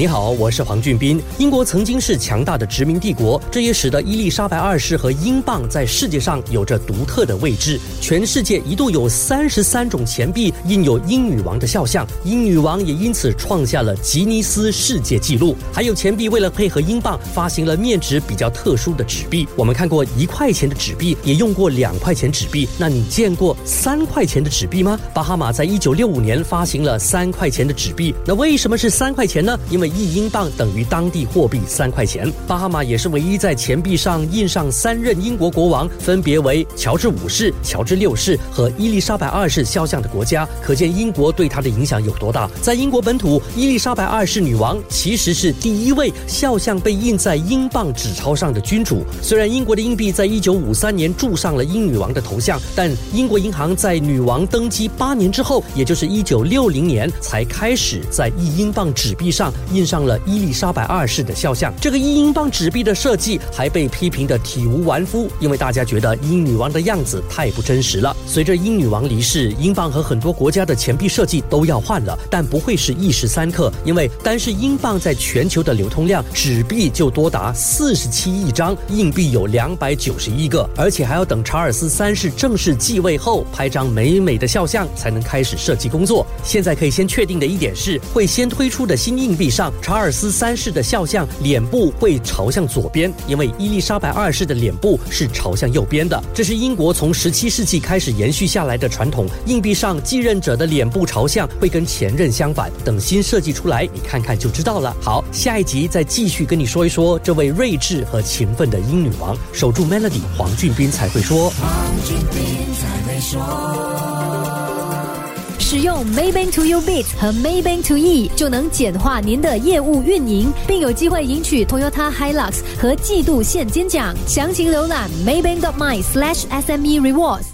你好，我是黄俊斌。英国曾经是强大的殖民帝国，这也使得伊丽莎白二世和英镑在世界上有着独特的位置。全世界一度有三十三种钱币印有英女王的肖像，英女王也因此创下了吉尼斯世界纪录。还有钱币为了配合英镑，发行了面值比较特殊的纸币。我们看过一块钱的纸币，也用过两块钱纸币。那你见过三块钱的纸币吗？巴哈马在一九六五年发行了三块钱的纸币。那为什么是三块钱呢？因为一英镑等于当地货币三块钱。巴哈马也是唯一在钱币上印上三任英国国王，分别为乔治五世、乔治六世和伊丽莎白二世肖像的国家，可见英国对他的影响有多大。在英国本土，伊丽莎白二世女王其实是第一位肖像被印在英镑纸钞上的君主。虽然英国的硬币在一九五三年铸上了英女王的头像，但英国银行在女王登基八年之后，也就是一九六零年，才开始在一英镑纸币上印。印上了伊丽莎白二世的肖像，这个一英镑纸币的设计还被批评的体无完肤，因为大家觉得英女王的样子太不真实了。随着英女王离世，英镑和很多国家的钱币设计都要换了，但不会是一时三刻，因为单是英镑在全球的流通量，纸币就多达四十七亿张，硬币有两百九十一个，而且还要等查尔斯三世正式继位后拍张美美的肖像才能开始设计工作。现在可以先确定的一点是，会先推出的新硬币上。查尔斯三世的肖像脸部会朝向左边，因为伊丽莎白二世的脸部是朝向右边的。这是英国从十七世纪开始延续下来的传统。硬币上继任者的脸部朝向会跟前任相反。等新设计出来，你看看就知道了。好，下一集再继续跟你说一说这位睿智和勤奋的英女王。守住 Melody，黄俊斌才会说。使用 Maybank To You Bit 和 Maybank To E 就能简化您的业务运营，并有机会赢取 Toyota Hilux 和季度现金奖。详情浏览 Maybank.my/SME Rewards。